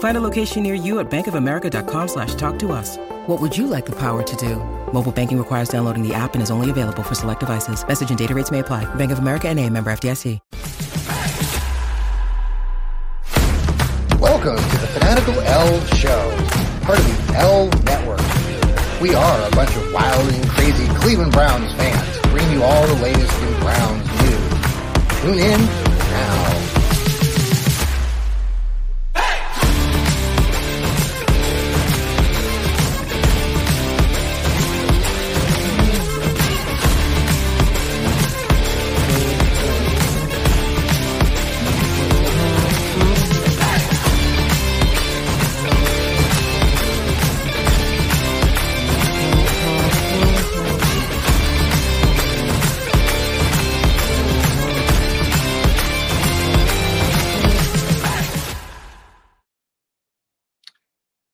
Find a location near you at bankofamerica.com slash talk to us. What would you like the power to do? Mobile banking requires downloading the app and is only available for select devices. Message and data rates may apply. Bank of America and a member FDIC. Welcome to the Fanatical L Show, part of the L Network. We are a bunch of wild and crazy Cleveland Browns fans, bringing you all the latest in Browns news. Tune in now.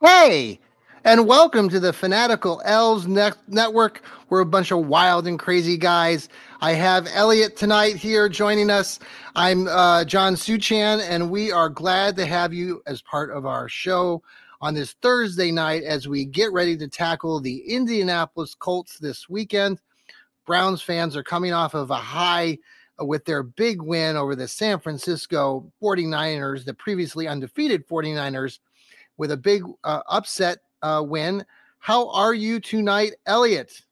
Hey, and welcome to the Fanatical Elfz Net- Network. We're a bunch of wild and crazy guys. I have Elliot tonight here joining us. I'm uh, John Suchan, and we are glad to have you as part of our show on this Thursday night as we get ready to tackle the Indianapolis Colts this weekend. Browns fans are coming off of a high with their big win over the San Francisco 49ers, the previously undefeated 49ers with a big uh, upset uh, win. How are you tonight, Elliot?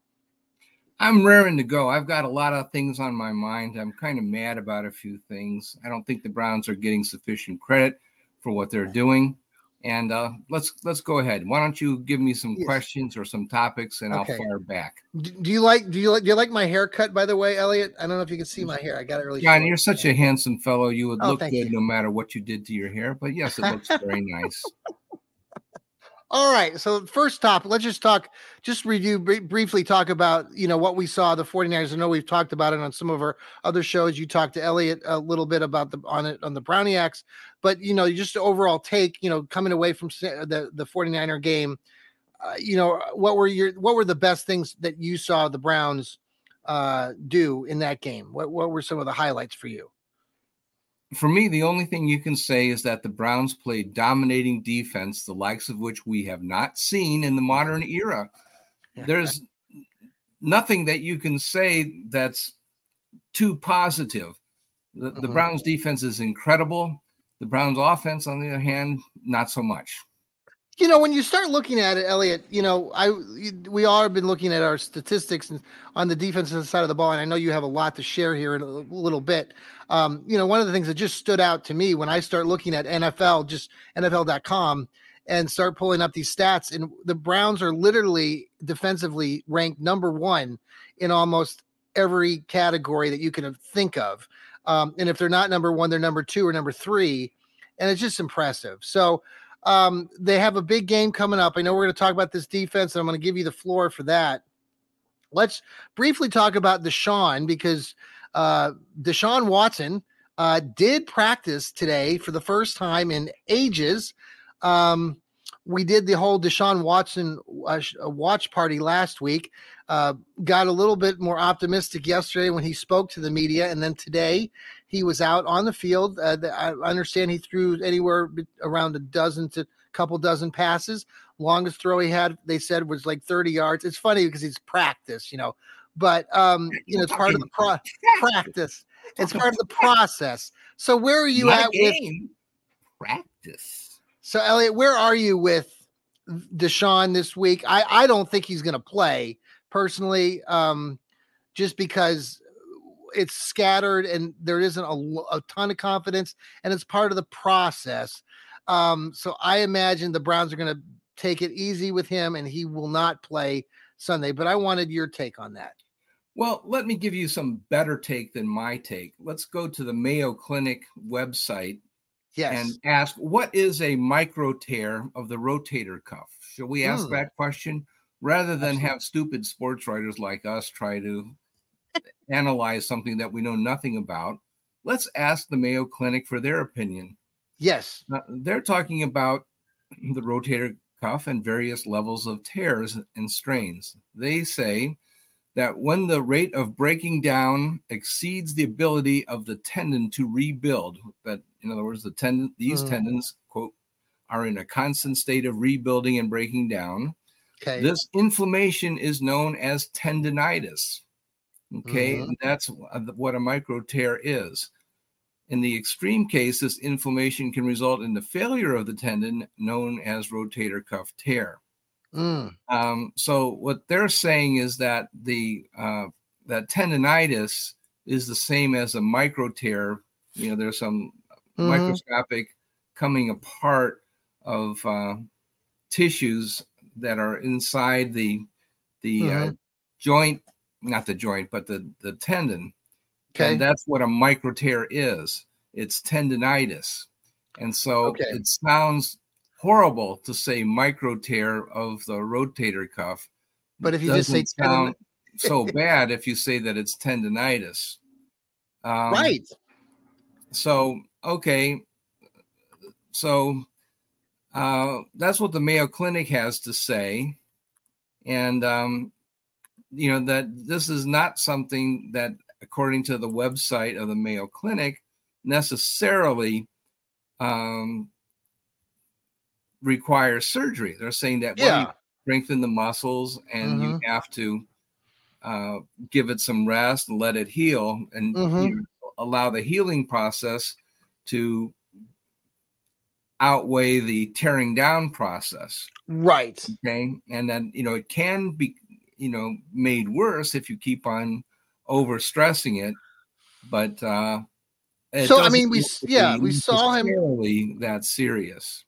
I'm raring to go. I've got a lot of things on my mind. I'm kind of mad about a few things. I don't think the Browns are getting sufficient credit for what they're doing. And uh, let's let's go ahead. Why don't you give me some yes. questions or some topics, and okay. I'll fire back. Do you like do you like do you like my haircut? By the way, Elliot, I don't know if you can see my hair. I got it really. John, you're such a handsome fellow. You would oh, look good you. no matter what you did to your hair. But yes, it looks very nice. All right. So first topic, let's just talk, just review br- briefly talk about, you know, what we saw the 49ers. I know we've talked about it on some of our other shows. You talked to Elliot a little bit about the on it on the Browniacs, but you know, just overall take, you know, coming away from the the 49er game, uh, you know, what were your what were the best things that you saw the Browns uh do in that game? What what were some of the highlights for you? For me, the only thing you can say is that the Browns played dominating defense, the likes of which we have not seen in the modern era. There's nothing that you can say that's too positive. The, the mm-hmm. Browns defense is incredible. The Browns offense, on the other hand, not so much you know when you start looking at it elliot you know i we all have been looking at our statistics on the defensive side of the ball and i know you have a lot to share here in a little bit. Um, you know one of the things that just stood out to me when i start looking at nfl just nfl.com and start pulling up these stats and the browns are literally defensively ranked number one in almost every category that you can think of. Um, and if they're not number one they're number two or number three and it's just impressive. So um, they have a big game coming up. I know we're going to talk about this defense, and I'm going to give you the floor for that. Let's briefly talk about Deshaun because uh, Deshaun Watson uh, did practice today for the first time in ages. Um, we did the whole Deshaun Watson uh, watch party last week. Uh, got a little bit more optimistic yesterday when he spoke to the media, and then today he was out on the field. Uh, I understand he threw anywhere around a dozen to a couple dozen passes. Longest throw he had, they said, was like 30 yards. It's funny because he's practice, you know, but um, you know, it's part of the pro- practice. It's part of the process. So where are you at with practice? So Elliot, where are you with Deshaun this week? I I don't think he's going to play personally, um, just because it's scattered and there isn't a, a ton of confidence, and it's part of the process. Um, so I imagine the Browns are going to take it easy with him, and he will not play Sunday. But I wanted your take on that. Well, let me give you some better take than my take. Let's go to the Mayo Clinic website Yes. and ask what is a micro tear of the rotator cuff? Should we ask Hmm. that question rather than Absolutely. have stupid sports writers like us try to analyze something that we know nothing about? Let's ask the Mayo Clinic for their opinion. yes. Uh, they're talking about the rotator cuff and various levels of tears and strains. They say that when the rate of breaking down exceeds the ability of the tendon to rebuild, that in other words, the tendon, these Mm. tendons, quote, are in a constant state of rebuilding and breaking down. Okay. This inflammation is known as tendonitis. Okay, Mhm. and that's what a micro tear is. In the extreme case, this inflammation can result in the failure of the tendon, known as rotator cuff tear. Mm, Um, so what they're saying is that the uh, that tendonitis is the same as a micro tear. You know, there's some mhm. microscopic coming apart of uh, tissues that are inside the the uh, joint, not the joint, but the the tendon. Okay. And that's what a micro tear is. It's tendonitis. And so Okay. it sounds horrible to say micro tear of the rotator cuff. But if you just say Doesn't so bad if you say that it's tendonitis. Um, right. So, okay. So uh, that's what the Mayo Clinic has to say. And, um, you know, that this is not something that, according to the website of the Mayo Clinic, necessarily um, requires surgery. They're saying that well, you Yeah. strengthen the muscles and you have to uh, give it some rest and let it heal and Mhm. you know, allow the healing process to outweigh the tearing down process Right. okay and then you know it can be you know made worse if you keep on over stressing it but uh it So, I mean, we look s- to yeah, we saw him- that serious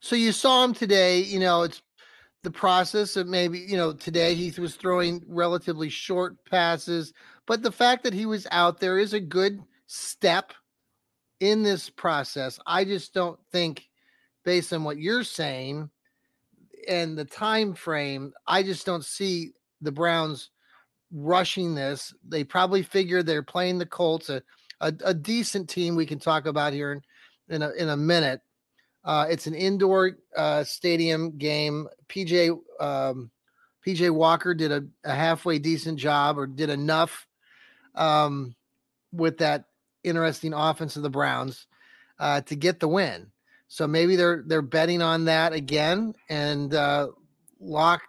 So you saw him today. You know, it's the process of maybe, you know, today he was throwing relatively short passes, but the fact that he was out there is a good step in this process. I just don't think, based on what you're saying and the time frame, I just don't see the Browns rushing this. They probably figure they're playing the Colts, a, a, a decent team we can talk about here in, in a in a minute. Uh, it's an indoor uh, stadium game. PJ um, PJ Walker did a, a halfway decent job, or did enough um, with that interesting offense of the Browns uh, to get the win. So maybe they're they're betting on that again and uh, lock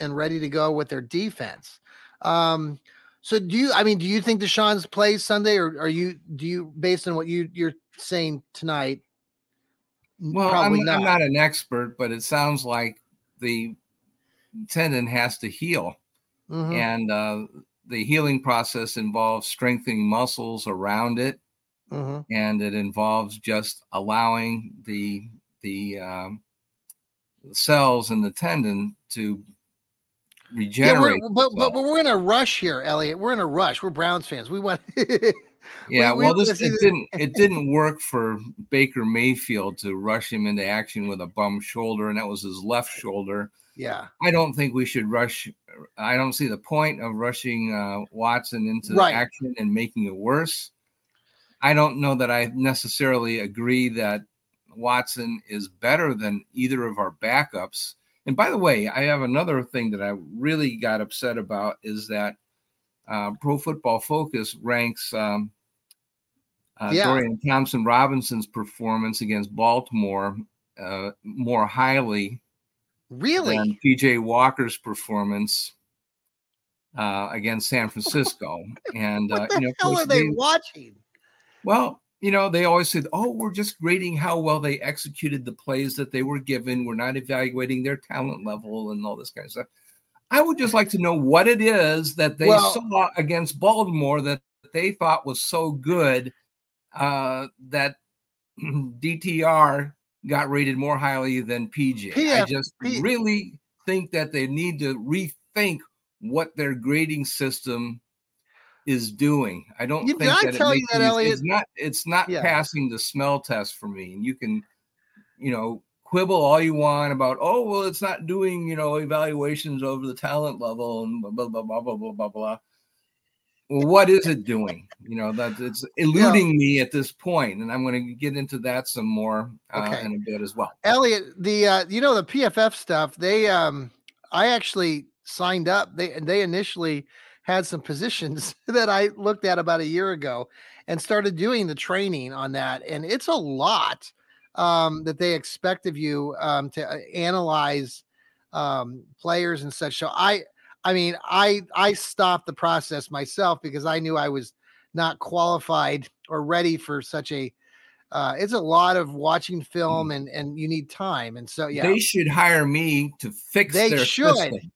and ready to go with their defense. Um, so do you? I mean, do you think Deshaun's plays Sunday, or are you? Do you, based on what you you're saying tonight? well I'm, I'm not an expert but it sounds like the tendon has to heal Mhm. and uh, the healing process involves strengthening muscles around it Mhm. and it involves just allowing the the um, cells in the tendon to regenerate. we're, but, but themselves. we're in a rush here, Elliot. We're in a rush. We're Browns fans. We want. yeah, we well, this it didn't it didn't work for Baker Mayfield to rush him into action with a bum shoulder, and that was his left shoulder. yeah. I don't think we should rush. I don't see the point of rushing uh, Watson into Right. action and making it worse. I don't know that I necessarily agree that Watson is better than either of our backups. And by the way, I have another thing that I really got upset about is that uh, Pro Football Focus ranks um, uh, Yeah. Dorian Thompson Robinson's performance against Baltimore uh, more highly Really? than PJ Walker's performance uh, against San Francisco. and uh, what the you know, hell are they they- watching? well, you know, they always said, "Oh, we're just grading how well they executed the plays that they were given. We're not evaluating their talent level and all this kind of stuff." I would just like to know what it is that they Well- saw against Baltimore that they thought was so good uh, that DTR got rated more highly than PJ. PF, I just P- really think that they need to rethink what their grading system is doing. I don't you, think that, it makes that Elliot, it's not it's not yeah. passing the smell test for me. And you can, you know, quibble all you want about, oh well, it's not doing, you know, evaluations over the talent level and blah blah blah blah blah blah blah. blah. Well, what is it doing? You know, that it's eluding yeah. me at this point, and I'm going to get into that some more uh, okay. in a bit as well. Elliot, the uh, you know the PFF stuff, they um, I actually signed up. They they initially had some positions that I looked at about a year ago and started doing the training on that. And it's a lot um, that they expect of you um, to uh, analyze um, players and such. So I, I mean, I I stopped the process myself because I knew I was not qualified or ready for such a. Uh, it's a lot of watching film mm. and and you need time and so yeah they should hire me to fix they their should system.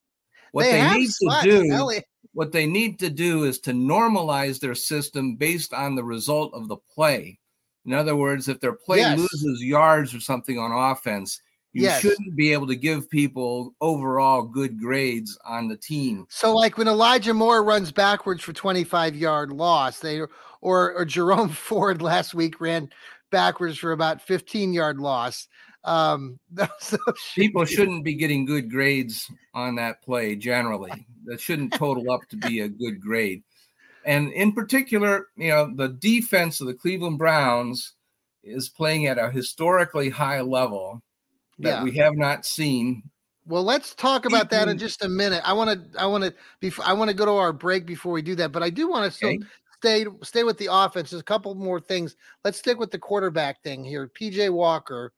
what they, they need to do Elliot what they need to do is to normalize their system based on the result of the play. In other words, if their play yes. loses yards or something on offense, you yes. shouldn't be able to give people overall good grades on the team. So, like when Elijah Moore runs backwards for 25 yard loss, they or or Jerome Ford last week ran backwards for about 15 yard loss. Um, people shouldn't be getting good grades on that play generally that shouldn't total up to be a good grade. And in particular, you know, the defense of the Cleveland Browns is playing at a historically high level that yeah. we have not seen. Well, let's talk about that in just a minute. I want to, I want to, before I want to go to our break before we do that, but I do want to okay. stay, stay with the offense. There's a couple more things. Let's stick with the quarterback thing here. PJ Walker.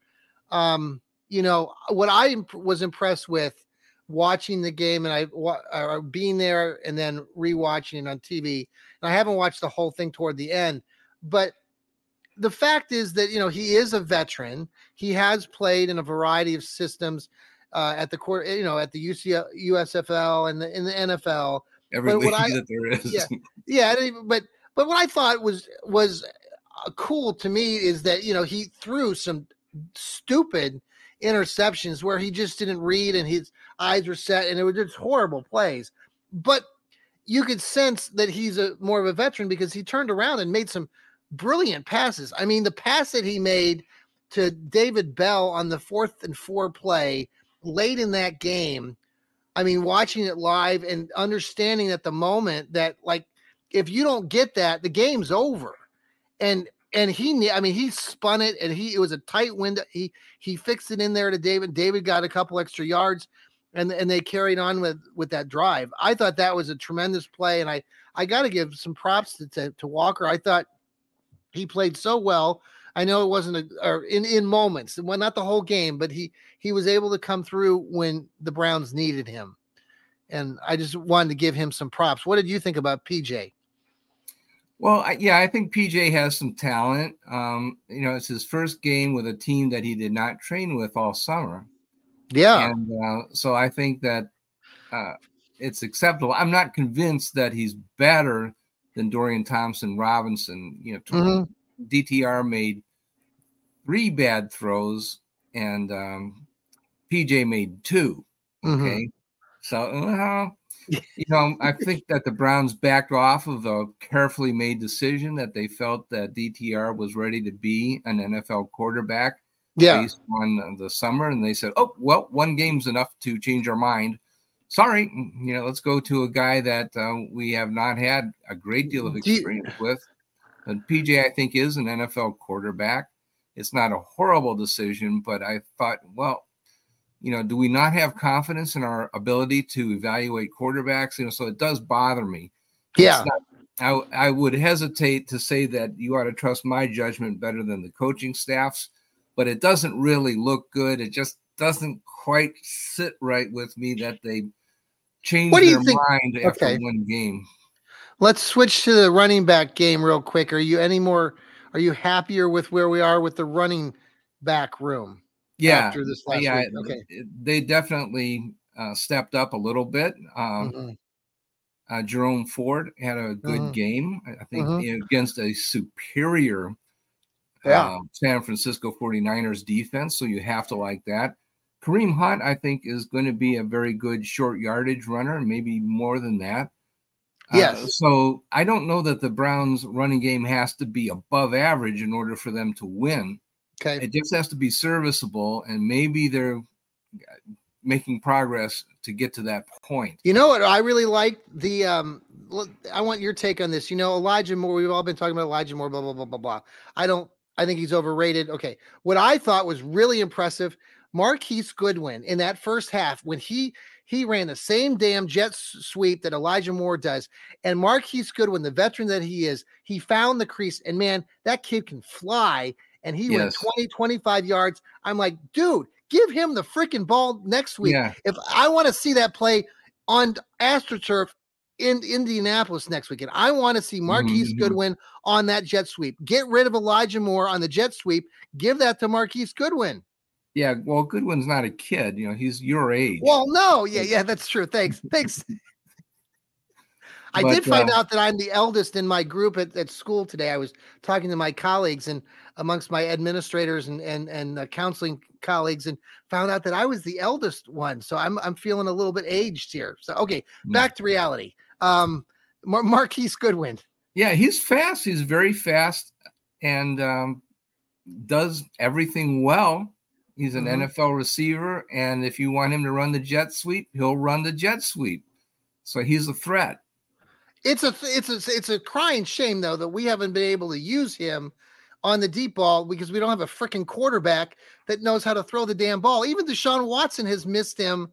Um, you know what I was impressed with watching the game and I uh, being there and then rewatching it on TV. And I haven't watched the whole thing toward the end, but the fact is that you know he is a veteran. He has played in a variety of systems uh, at the court, you know, at the UCL, USFL and the, in the NFL. Every league I, that there is. Yeah, yeah, but but what I thought was was uh, cool to me is that you know he threw some stupid interceptions where he just didn't read and his eyes were set and it was just horrible plays. But you could sense that he's a more of a veteran because he turned around and made some brilliant passes. I mean, the pass that he made to David Bell on the fourth and four play late in that game. I mean, watching it live and understanding at the moment that, like, if you don't get that, the game's over. And and he I mean he spun it and he it was a tight window. He he fixed it in there to David. David got a couple extra yards and and they carried on with with that drive. I thought that was a tremendous play and I I got to give some props to, to, to Walker. I thought he played so well. I know it wasn't a or in in moments, well not the whole game, but he he was able to come through when the Browns needed him. And I just wanted to give him some props. What did you think about PJ? Well, I, yeah, I think PJ has some talent. Um, you know, it's his first game with a team that he did not train with all summer. Yeah, and uh, so I think that uh, it's acceptable. I'm not convinced that he's better than Dorian Thompson Robinson. You know, mm-hmm. DTR made three bad throws, and um, PJ made 2 mm-hmm. Okay, mm-hmm. so uh, you know, I think that the Browns backed off of a carefully made decision that they felt that DTR was ready to be an NFL quarterback yeah. based on the summer. And they said, oh, well, one game's enough to change our mind. Sorry, you know, let's go to a guy that uh, we have not had a great deal of experience with. And PJ, I think, is an NFL quarterback. It's not a horrible decision, but I thought, well, you know, do we not have confidence in our ability to evaluate quarterbacks? You know, so it does bother me. Yeah. Not, I, I would hesitate to say that you ought to trust my judgment better than the coaching staff's, but it doesn't really look good. It just doesn't quite sit right with me that they changed what do you their think? mind after okay. one game. Let's switch to the running back game real quick. Are you any more? Are you happier with where we are with the running back room? Yeah, after this last yeah, week. Okay. They definitely uh, stepped up a little bit. Um, mm-hmm. Uh, Jerome Ford had a good Mhm. game, I think, Mhm. against a superior Yeah. uh, San Francisco 49ers defense. So you have to like that. Kareem Hunt, I think, is going to be a very good short yardage runner, maybe more than that. Uh, Yes. so I don't know that the Browns' running game has to be above average in order for them to win. Okay. It just has to be serviceable, and maybe they're making progress to get to that point. You know what? I really like the. Um, I want your take on this. You know, Elijah Moore. We've all been talking about Elijah Moore. Blah blah blah blah blah. I don't. I think he's overrated. Okay. What I thought was really impressive, Marquise Goodwin in that first half when he he ran the same damn jet sweep that Elijah Moore does, and Marquise Goodwin, the veteran that he is, he found the crease, and man, that kid can fly. And he went Yes. 20, 25 yards. I'm like, dude, give him the freaking ball next week Yeah, if I want to see that play on AstroTurf in Indianapolis next weekend, I want to see Marquise Mhm. Goodwin on that jet sweep. Get rid of Elijah Moore on the jet sweep. Give that to Marquise Goodwin. yeah. Well, Goodwin's not a kid. You know, he's your age. Well, no, yeah, yeah, that's true. Thanks, thanks. I But, did find uh, out that I'm the eldest in my group at, at school today. I was talking to my colleagues and amongst my administrators and and and uh, counseling colleagues, and found out that I was the eldest one. So I'm I'm feeling a little bit aged here. So okay, back to reality. Um, Mar- Marquise Goodwin. Yeah, he's fast. He's very fast and um, does everything well. He's an Mhm. NFL receiver, and if you want him to run the jet sweep, he'll run the jet sweep. So he's a threat. It's a it's a it's a crying shame though that we haven't been able to use him on the deep ball because we don't have a freaking quarterback that knows how to throw the damn ball. Even Deshaun Watson has missed him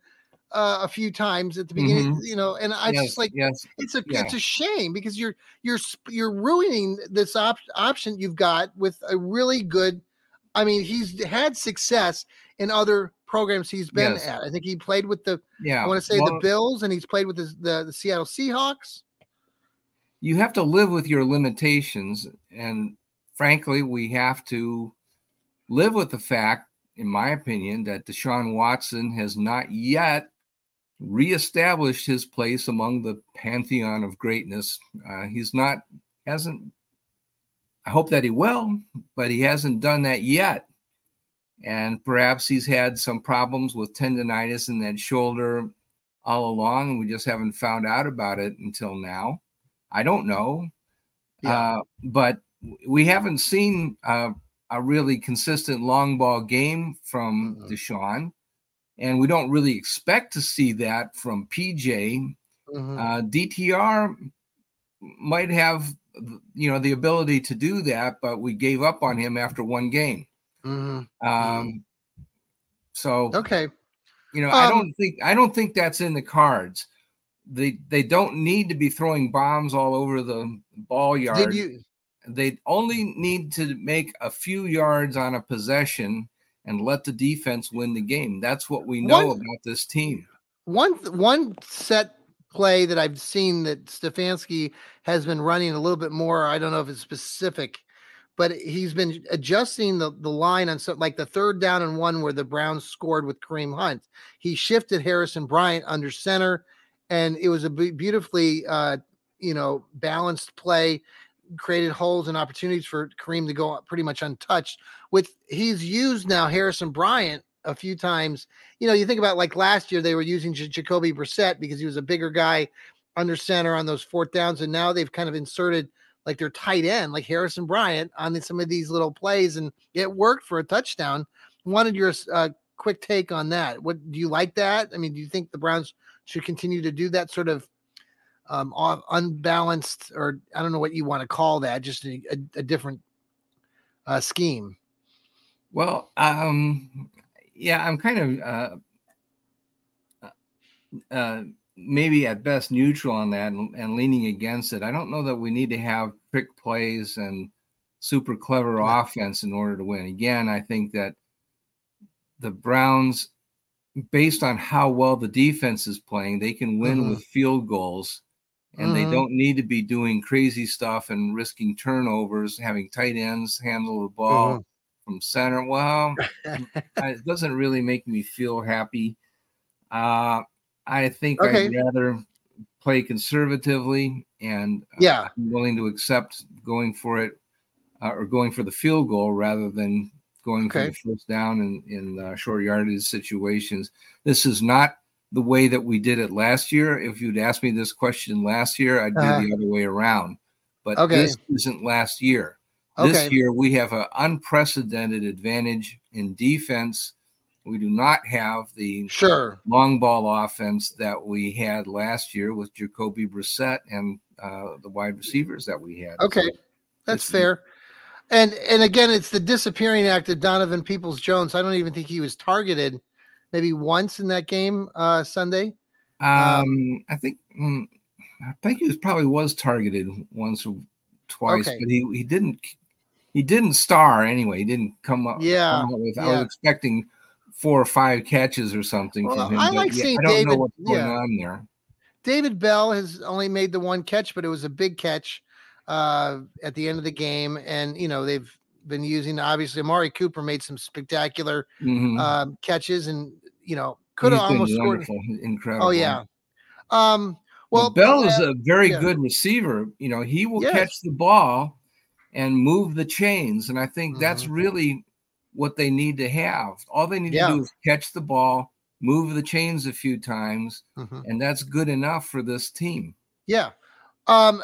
uh, a few times at the beginning, you know, and I yes, just like yes, it's a yeah. it's a shame because you're you're you're ruining this op- option you've got with a really good. I mean, he's had success in other programs he's been Yes. at. I think he played with the yeah. I want to say the Bills, and he's played with the, the the Seattle Seahawks. You have to live with your limitations, and frankly, we have to live with the fact, in my opinion, that Deshaun Watson has not yet reestablished his place among the pantheon of greatness. Uh, he's not hasn't. I hope that he will, but he hasn't done that yet. And perhaps he's had some problems with tendonitis in that shoulder all along, and we just haven't found out about it until now. I don't know. Yeah. Uh, but we haven't seen uh, a really consistent long ball game from Mhm. Deshaun, and we don't really expect to see that from PJ. Mhm. Uh, DTR might have, you know, the ability to do that, but we gave up on him after one game. Mhm. Um, so Okay. you know, I Um, don't think I don't think that's in the cards. They they don't need to be throwing bombs all over the ball yard. Did you? they only need to make a few yards on a possession and let the defense win the game. That's what we know One- about this team. One one set play that I've seen that Stefanski has been running a little bit more. I don't know if it's specific, but he's been adjusting the, the line on so like the third down and one where the Browns scored with Kareem Hunt. He shifted Harrison Bryant under center, and it was a beautifully uh, you know balanced play. Created holes and opportunities for Kareem to go pretty much untouched. With he's used now Harrison Bryant a few times you know, you think about like last year they were using J- Jacoby Brissett because he was a bigger guy under center on those fourth downs, and now they've kind of inserted like their tight end, like Harrison Bryant, on some of these little plays, and it worked for a touchdown. Wanted your uh, quick take on that? What do you like that? I mean, do you think the Browns should continue to do that sort of um, unbalanced, or I don't know what you want to call that, just a, a, a different uh, scheme? Well, um, yeah, I'm kind of uh, uh, maybe at best neutral on that and, and leaning against it. I don't know that we need to have trick plays and super clever offense in order to win. Again, I think that the Browns, based on how well the defense is playing, they can win Mhm. with field goals. And Mhm. they don't need to be doing crazy stuff and risking turnovers, having tight ends handle the ball from center. Well, it doesn't really make me feel happy. Uh, I think Okay. I'd rather play conservatively, and uh, yeah, I'm willing to accept going for it uh, or going for the field goal rather than going okay. for the first down in in uh, short yardage situations. This is not the way that we did it last year. If you'd asked me this question last year, I'd uh-huh. do the other way around. But okay. this isn't last year. Okay. This year we have an unprecedented advantage in defense. We do not have the sure long ball offense that we had last year with Jacoby Brissett and uh, the wide receivers that we had. Okay, so that's fair. And and again, it's the disappearing act of Donovan Peoples Jones. I don't even think he was targeted maybe once in that game uh, Sunday. Um, I think mm, I think he was probably was targeted once or twice, okay. but he he didn't he didn't star anyway. He didn't come up. Yeah, come up with, yeah. I was expecting four or five catches or something well, from him. I like yeah, seeing I don't David. Know what's going yeah. on there. David Bell has only made the one catch, but it was a big catch uh, at the end of the game, and you know they've been using obviously Amari Cooper made some spectacular mm-hmm. uh, catches, and you know could have almost scored. Incredible. Oh yeah. Um, well, Bell is a very yeah. good receiver. You know, he will yes. catch the ball and move the chains. And I think mm-hmm. that's really what they need to have. All they need yeah. to do is catch the ball, move the chains a few times, mm-hmm. and that's good enough for this team. Yeah. Um,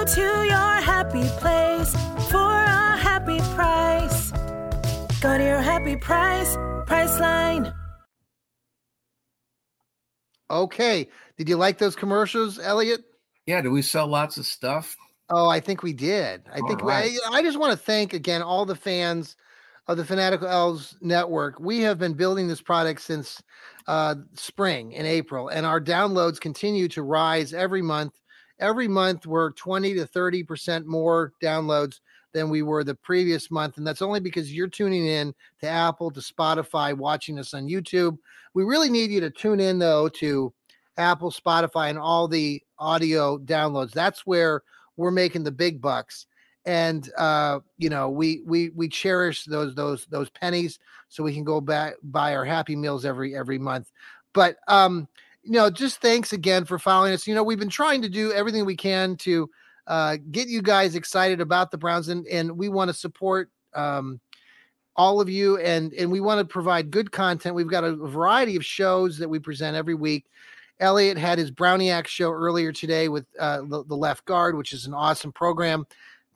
Go to your happy place for a happy price. Go to your happy price, Priceline. Okay. Did you like those commercials, Elliot? Yeah. Do we sell lots of stuff? Oh, I think we did. I all think right. we, I just want to thank again all the fans of the Fanatical Elfz Network. We have been building this product since uh, spring in April, and our downloads continue to rise every month. Every month, we're 20 to 30% more downloads than we were the previous month. And that's only because you're tuning in to Apple, to Spotify, watching us on YouTube. We really need you to tune in, though, to Apple, Spotify, and all the audio downloads. That's where we're making the big bucks. And uh, you know, we we we cherish those those those pennies so we can go back buy our happy meals every every month. But um, you know, just thanks again for following us. You know, we've been trying to do everything we can to uh, get you guys excited about the Browns, and and we want to support um, all of you, and and we want to provide good content. We've got a variety of shows that we present every week. Elliot had his Browniac show earlier today with uh, the, the Left Guard, which is an awesome program.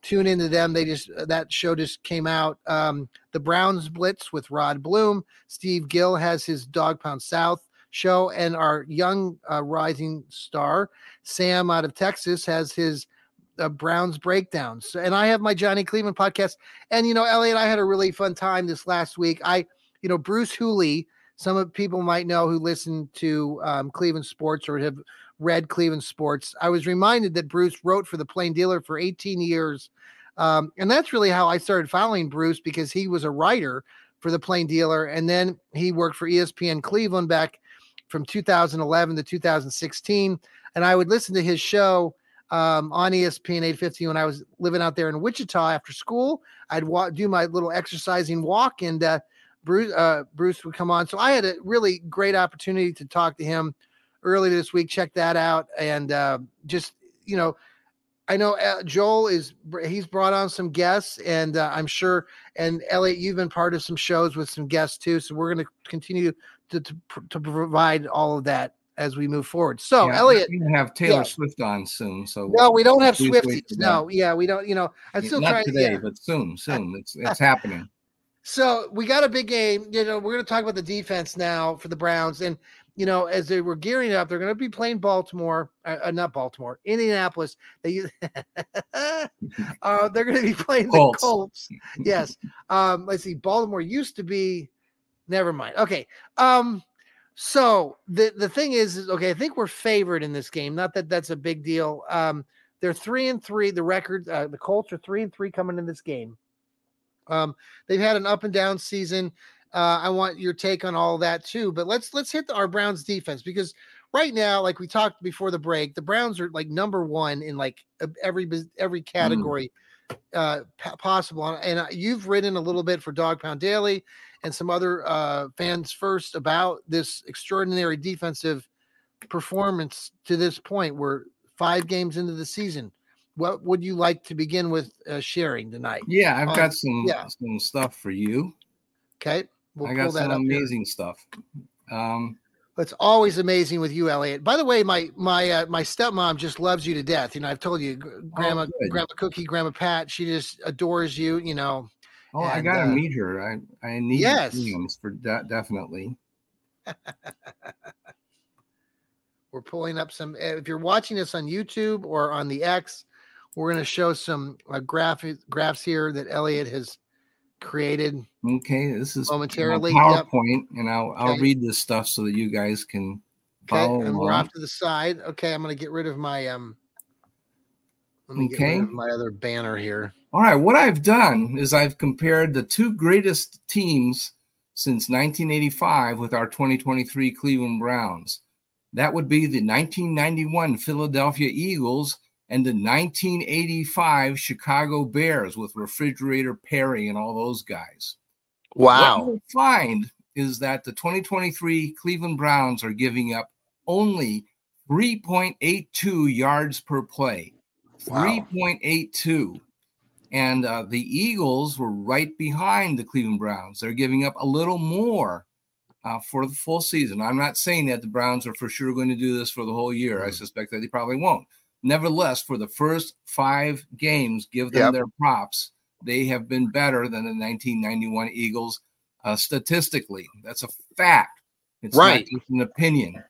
Tune into them. They just uh, that show just came out. Um, the Browns Blitz with Rod Bloom. Steve Gill has his Dog Pound South show, and our young uh, rising star Sam out of Texas has his uh, Browns breakdowns. And I have my Johnny Cleveland podcast. And, you know, Elliot, I had a really fun time this last week. I, you know, Bruce Hooley, some of people might know who listen to um, Cleveland sports or have read Cleveland sports. I was reminded that Bruce wrote for the Plain Dealer for 18 years. Um, and that's really how I started following Bruce because he was a writer for the Plain Dealer. And then he worked for ESPN Cleveland back from 2011 to 2016. And I would listen to his show um, on ESPN 850 when I was living out there in Wichita after school. I'd walk, do my little exercising walk, and uh, Bruce uh, Bruce would come on. So I had a really great opportunity to talk to him early this week. Check that out, and uh, just you know. I know uh, Joel is he's brought on some guests, and uh, I'm sure. And Elliot, you've been part of some shows with some guests too, so we're going to continue to, to to provide all of that as we move forward. So, yeah, Elliot, we have Taylor yeah. Swift on soon. So no, we don't have Swifties. No, yeah, we don't. You know, I'm still not trying today, yeah. but soon, soon. It's it's happening. So we got a big game. You know, we're going to talk about the defense now for the Browns, and you know, as they were gearing up, they're going to be playing Baltimore, uh, uh not Baltimore, Indianapolis. They uh, they're going to be playing Colts. the Colts. Yes. Um, let's see. Baltimore used to be. Never mind. Okay. Um, So the the thing is, is okay. I think we're favored in this game. Not that that's a big deal. Um, they're three and three. The record, uh, the Colts are three and three coming in this game. Um, they've had an up and down season. Uh, I want your take on all that too. But let's let's hit the, our Browns defense because right now, like we talked before the break, the Browns are like number one in like every every Mm. category uh, p- possible. And uh, you've written a little bit for Dog Pound Daily and some other uh, fans first about this extraordinary defensive performance to this point. We're five games into the season. What would you like to begin with uh, sharing tonight? Yeah, I've Uh, got some yeah. some stuff for you. Okay, we'll I pull got that some up. here. amazing stuff. Um, It's always amazing with you, Elliot. By the way, my my uh, my stepmom just loves you to death. You know, I've told you, Grandma Oh. Grandma Cookie, Grandma Pat. She just adores you. You know, oh, I gotta uh, meet her. I I need Yes. yes. for de- definitely. we're pulling up some. uh, If you're watching this on YouTube or on the X, we're going to show some uh, graphic graphs here that Elliot has created. Okay, this is Momentarily, yep. PowerPoint, and I'll I'll read this stuff so that you guys can Okay, follow and we're off to the side. Okay, I'm going to get rid of my um. Let me get rid Okay. of my other banner here. All right, what I've done is I've compared the two greatest teams since 1985 with our 2023 Cleveland Browns. That would be the 1991 Philadelphia Eagles and the 1985 Chicago Bears with Refrigerator Perry and all those guys. Wow. What you'll find is that the 2023 Cleveland Browns are giving up only 3.82 yards per play. Wow. 3.82. And uh, the Eagles were right behind the Cleveland Browns. They're giving up a little more uh, for the full season. I'm not saying that the Browns are for sure going to do this for the whole year. Mm. I suspect that they probably won't. Nevertheless, for the first five games, give them Yep. their props. They have been better than the 1991 Eagles uh, statistically. That's a fact. It's Right. not just an opinion.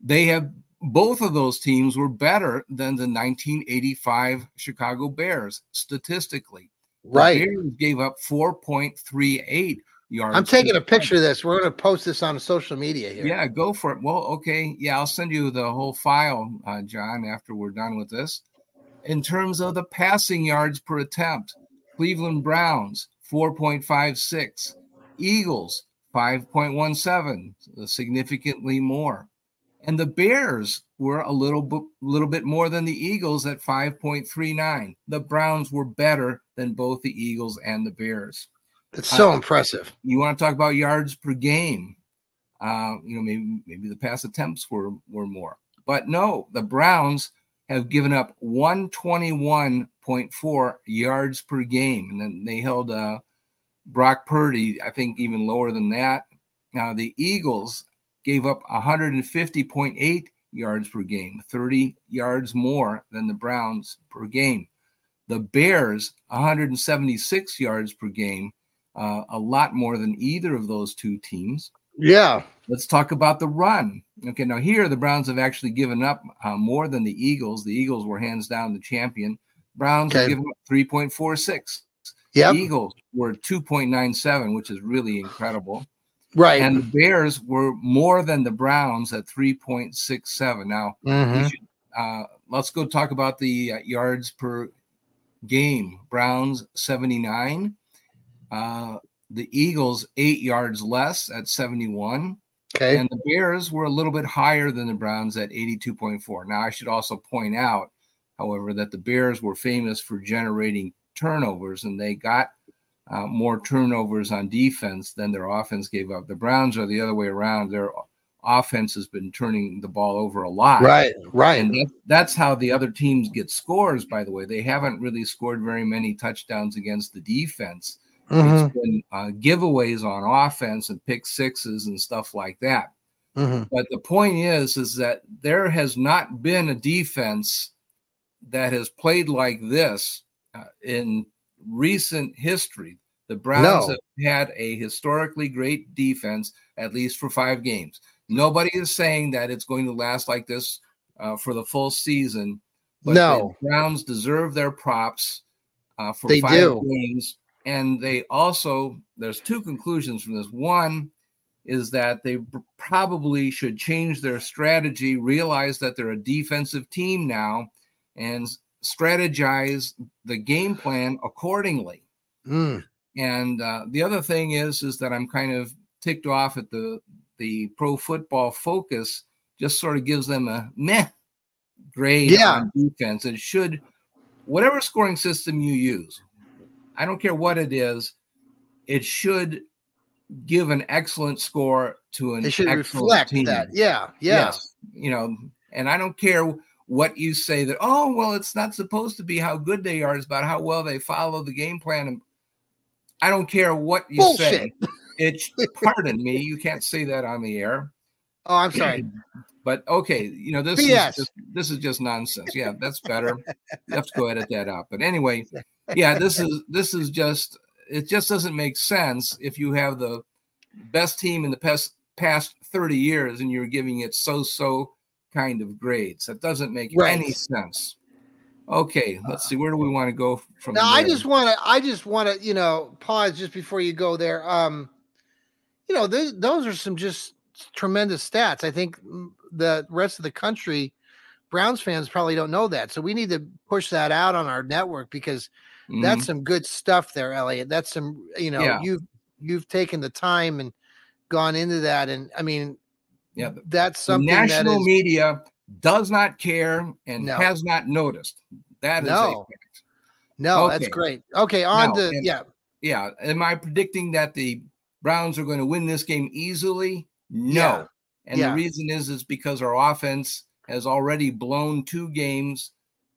They have both of those teams were better than the 1985 Chicago Bears statistically. The Right. Bears gave up 4.38 yards. I'm taking a picture of this. We're going to post this on social media here. yeah, go for it. Well, okay. Yeah, I'll send you the whole file, uh, John, after we're done with this. In terms of the passing yards per attempt, Cleveland Browns, 4.56. Eagles, 5.17, significantly more. And the Bears were a little, bu- little bit more than the Eagles at 5.39. The Browns were better than both the Eagles and the Bears It's so Uh, impressive. you want to talk about yards per game. Uh, you know, maybe maybe the pass attempts were were more, but no, the Browns have given up 121.4 yards per game, and then they held uh, Brock Purdy, I think, even lower than that. Now the Eagles gave up 150.8 yards per game, 30 yards more than the Browns per game. The Bears 176 yards per game uh, a lot more than either of those two teams. Yeah. Let's talk about the run. Okay, now here the Browns have actually given up uh, more than the Eagles. The Eagles were hands down the champion. Browns have given up 3.46. Yep. Eagles were 2.97, which is really incredible. Right. And the Bears were more than the Browns at 3.67. Now, Mhm. should, uh, let's go talk about the uh, yards per game. Browns 79. Uh, the Eagles eight yards less at 71. Okay. And the Bears were a little bit higher than the Browns at 82.4. Now, I should also point out, however, that the Bears were famous for generating turnovers and they got uh, more turnovers on defense than their offense gave up. The Browns are the other way around. Their offense has been turning the ball over a lot. Right. Right. And that's how the other teams get scores, by the way. They haven't really scored very many touchdowns against the defense. Mhm. It's been uh, giveaways on offense and pick sixes and stuff like that. Mhm. But the point is, is that there has not been a defense that has played like this uh, in recent history. The Browns No. have had a historically great defense, at least for five games. Nobody is saying that it's going to last like this uh, for the full season. But No. the Browns deserve their props uh, for They five do. games. And they also, there's two conclusions from this. One, is that they probably should change their strategy, realize that they're a defensive team now, and strategize the game plan accordingly. Mm. And uh, the other thing is, is that I'm kind of ticked off at the the Pro Football Focus. Just sort of gives them a meh grade Yeah. on defense. It should, whatever scoring system you use, I don't care what it is, it should give an excellent score to an It should excellent reflect team. that. Yeah. Yeah. Yes, you know, and I don't care what you say that, oh, well, it's not supposed to be how good they are, it's about how well they follow the game plan. And I don't care what you say. Bullshit. It, pardon me, you can't say that on the air. Oh, I'm sorry. But okay, you know, this BS. is just, this is just nonsense. Yeah, that's better. Let's go edit that out. But anyway, yeah, this is this is just it just doesn't make sense if you have the best team in the past past 30 years and you're giving it so-so kind of grades. That doesn't make Right. any sense. Okay, let's see. Where do we want to go from Now I just want to I just want to, you know, pause just before you go there. Um you know, those those are some just tremendous stats. I think the rest of the country Browns fans probably don't know that. So we need to push that out on our network because Mhm. that's some good stuff there, Elliot. That's some, you know, Yeah. you've you've taken the time and gone into that and I mean, yeah. that's the something national is media does not care and No. has not noticed. That is a No. fact. no, that's great. Okay, on to and- yeah. Yeah. Am I predicting that the Browns are going to win this game easily? No. Yeah. And Yeah. the reason is is because our offense has already blown two games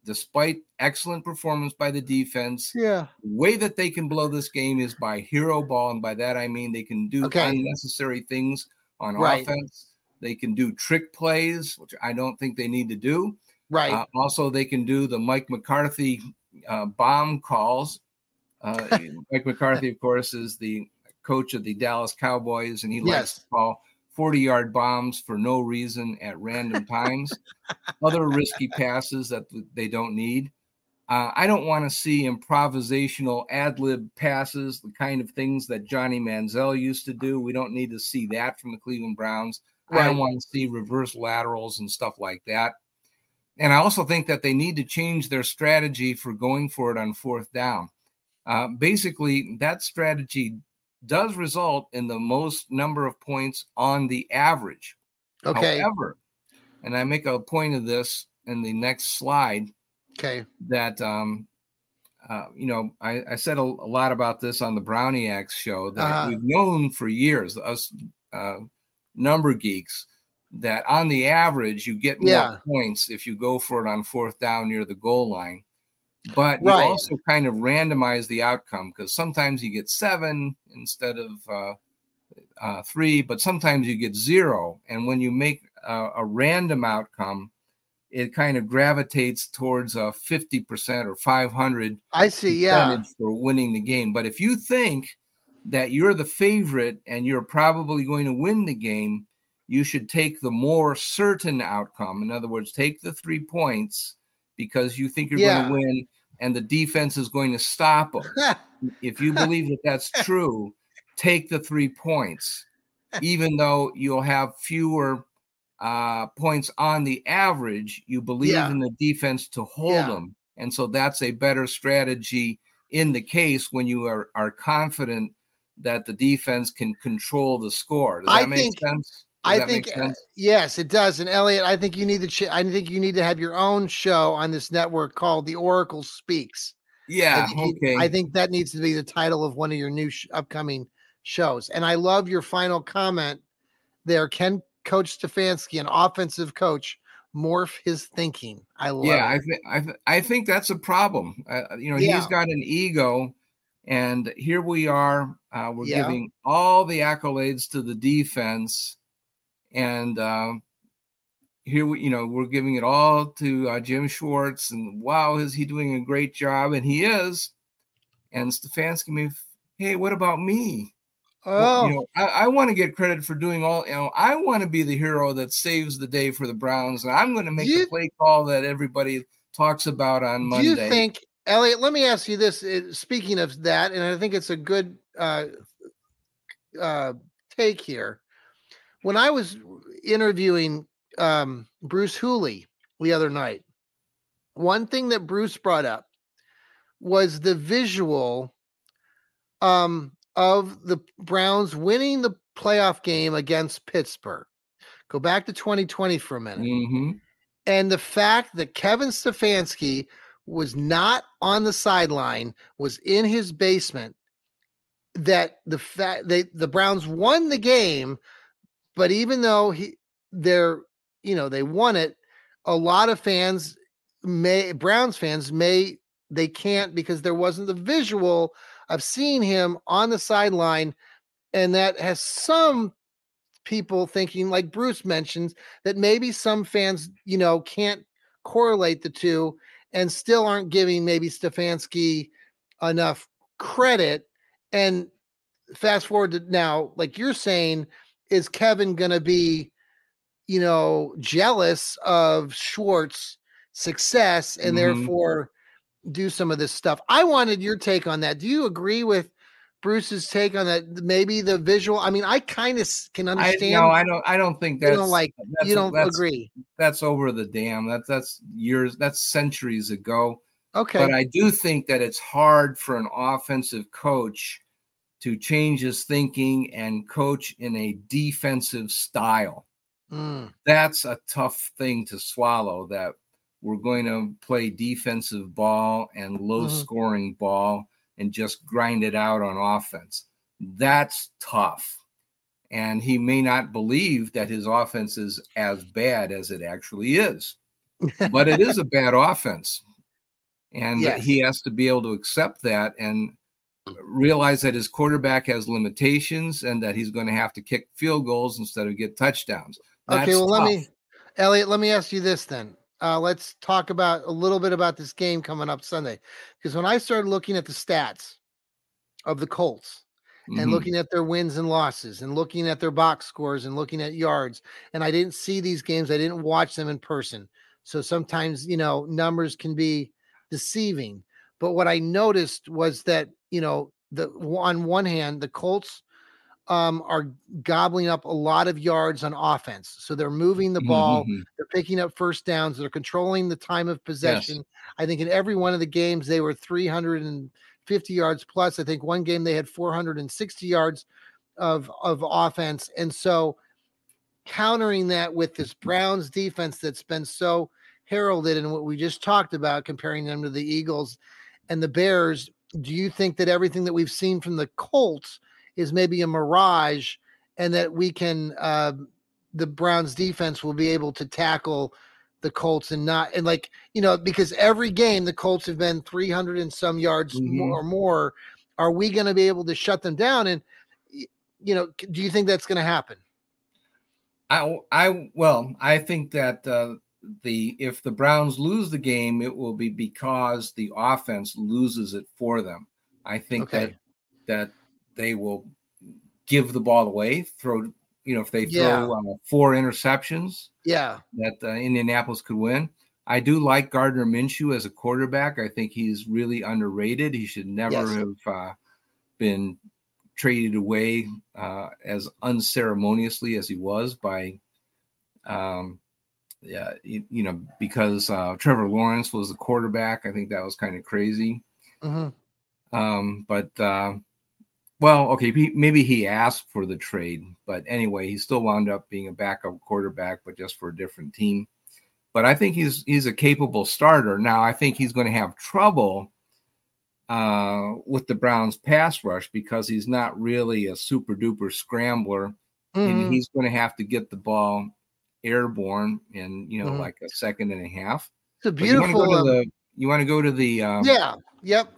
despite excellent performance by the defense. Yeah. The way that they can blow this game is by hero ball and by that I mean they can do Okay. unnecessary things on Right. offense. They can do trick plays, which I don't think they need to do. Right. Uh, also, they can do the Mike McCarthy uh, bomb calls. Uh, Mike McCarthy, of course, is the coach of the Dallas Cowboys, and he likes Yes. to call 40 yard bombs for no reason at random times, other risky passes that they don't need. Uh, I don't want to see improvisational ad lib passes, the kind of things that Johnny Manziel used to do. We don't need to see that from the Cleveland Browns. I don't want to see reverse laterals and stuff like that. And I also think that they need to change their strategy for going for it on fourth down. Uh, basically, that strategy does result in the most number of points on the average. okay. However, and I make a point of this in the next slide Okay. that um, uh, you know I, I said a, a lot about this on the Browniacs show that Uh-huh. we've known for years us uh, number geeks that on the average you get more Yeah. points if you go for it on fourth down near the goal line but Right. you also kind of randomize the outcome because sometimes you get seven instead of uh, uh, three but sometimes you get zero and when you make a, a random outcome it kind of gravitates towards a 50% or 500 I see. Yeah. for winning the game. But if you think that you're the favorite and you're probably going to win the game, you should take the more certain outcome. In other words, take the three points because you think you're Yeah. going to win and the defense is going to stop them. if you believe that that's true, take the three points, even though you'll have fewer uh, points on the average. You believe Yeah. in the defense to hold Yeah. them, and so that's a better strategy in the case when you are are confident that the defense can control the score. Does that I make think- sense? Does I think uh, sense? yes, it does. And Elliot, I think you need to. Ch- I think you need to have your own show on this network called The Oracle Speaks. Yeah. I think- Okay. I think that needs to be the title of one of your new sh- upcoming shows. And I love your final comment there. Can Coach Stefanski, an offensive coach, morph his thinking? I love yeah, I it. think I, th- I think that's a problem. Uh, you know, Yeah. he's got an ego, and here we are. Uh, we're Yeah. giving all the accolades to the defense, and uh, here we, you know, we're giving it all to uh, Jim Schwartz, and wow, is he doing a great job? And he is. And Stefanski, may, hey, what about me? Oh, you know, I, I want to get credit for doing all. You know, I want to be the hero that saves the day for the Browns, and I'm going to make You- the play call that everybody talks about on Monday. do you think, Elliot? Let me ask you this. Speaking of that, and I think it's a good uh, uh, take here. when I was interviewing um, Bruce Hooley the other night, one thing that Bruce brought up was the visual um, of the Browns winning the playoff game against Pittsburgh. Go back to 2020 for a minute. Mm-hmm. And the fact that Kevin Stefanski was not on the sideline, was in his basement, that the fact they the Browns won the game, but even though he they're you know they won it, a lot of fans may Browns fans may they can't because there wasn't the visual of seeing him on the sideline, and that has some people thinking, like Bruce mentions, that maybe some fans, you know, can't correlate the two and still aren't giving maybe Stefanski enough credit. And fast forward to now, like you're saying, is Kevin going to be, you know, jealous of Schwartz' success and mm-hmm. therefore do some of this stuff? I wanted your take on that. Do you agree with Bruce's take on that? Maybe the visual. I mean, I kind of can understand. I, no, I don't. I don't think that's. You don't like. That's, you don't that's, agree. That's over the dam. That's that's years. That's centuries ago. Okay. But I do think that it's hard for an offensive coach to change his thinking and coach in a defensive style. Mm. That's a tough thing to swallow. That we're going to play defensive ball and low mm-hmm. scoring ball and just grind it out on offense. That's tough. And he may not believe that his offense is as bad as it actually is, but it is a bad offense. And yes. he has to be able to accept that and realize that his quarterback has limitations and that he's going to have to kick field goals instead of get touchdowns. Okay, well, tough. let me, Elliot, let me ask you this then uh, let's talk about a little bit about this game coming up Sunday. Because when I started looking at the stats of the Colts mm-hmm. and looking at their wins and losses and looking at their box scores and looking at yards, and I didn't see these games, I didn't watch them in person. So sometimes, you know, numbers can be deceiving. But what I noticed was that, you know, the on one hand, the Colts um, are gobbling up a lot of yards on offense. So they're moving the ball, mm-hmm. they're picking up first downs, they're controlling the time of possession. Yes. I think in every one of the games they were 350 yards plus. I think one game they had 460 yards of of offense. And so countering that with this Browns defense that's been so heralded and what we just talked about comparing them to the Eagles and the Bears, do you think that everything that we've seen from the Colts is maybe a mirage and that we can uh, the Browns defense will be able to tackle the Colts and not and like you know because every game the Colts have been 300 and some yards mm-hmm. more or more are we going to be able to shut them down and you know do you think that's going to happen I I well I think that uh, the if the Browns lose the game it will be because the offense loses it for them I think okay. that that they will give the ball away, throw, you know, if they throw yeah. uh, four interceptions, yeah, that uh, Indianapolis could win. I do like Gardner Minshew as a quarterback. I think he's really underrated. He should never yes. have uh, been traded away uh, as unceremoniously as he was by, um, yeah, you, you know, because uh, Trevor Lawrence was the quarterback. I think that was kind of crazy. Mm-hmm. Um, but uh, well, okay, maybe he asked for the trade, but anyway, he still wound up being a backup quarterback, but just for a different team. But I think he's he's a capable starter. Now, I think he's going to have trouble uh, with the Browns pass rush because he's not really a super duper scrambler, mm-hmm. and he's going to have to get the ball airborne in you know mm-hmm. like a second and a half. It's a beautiful. You want to go to the, um, yeah, yep,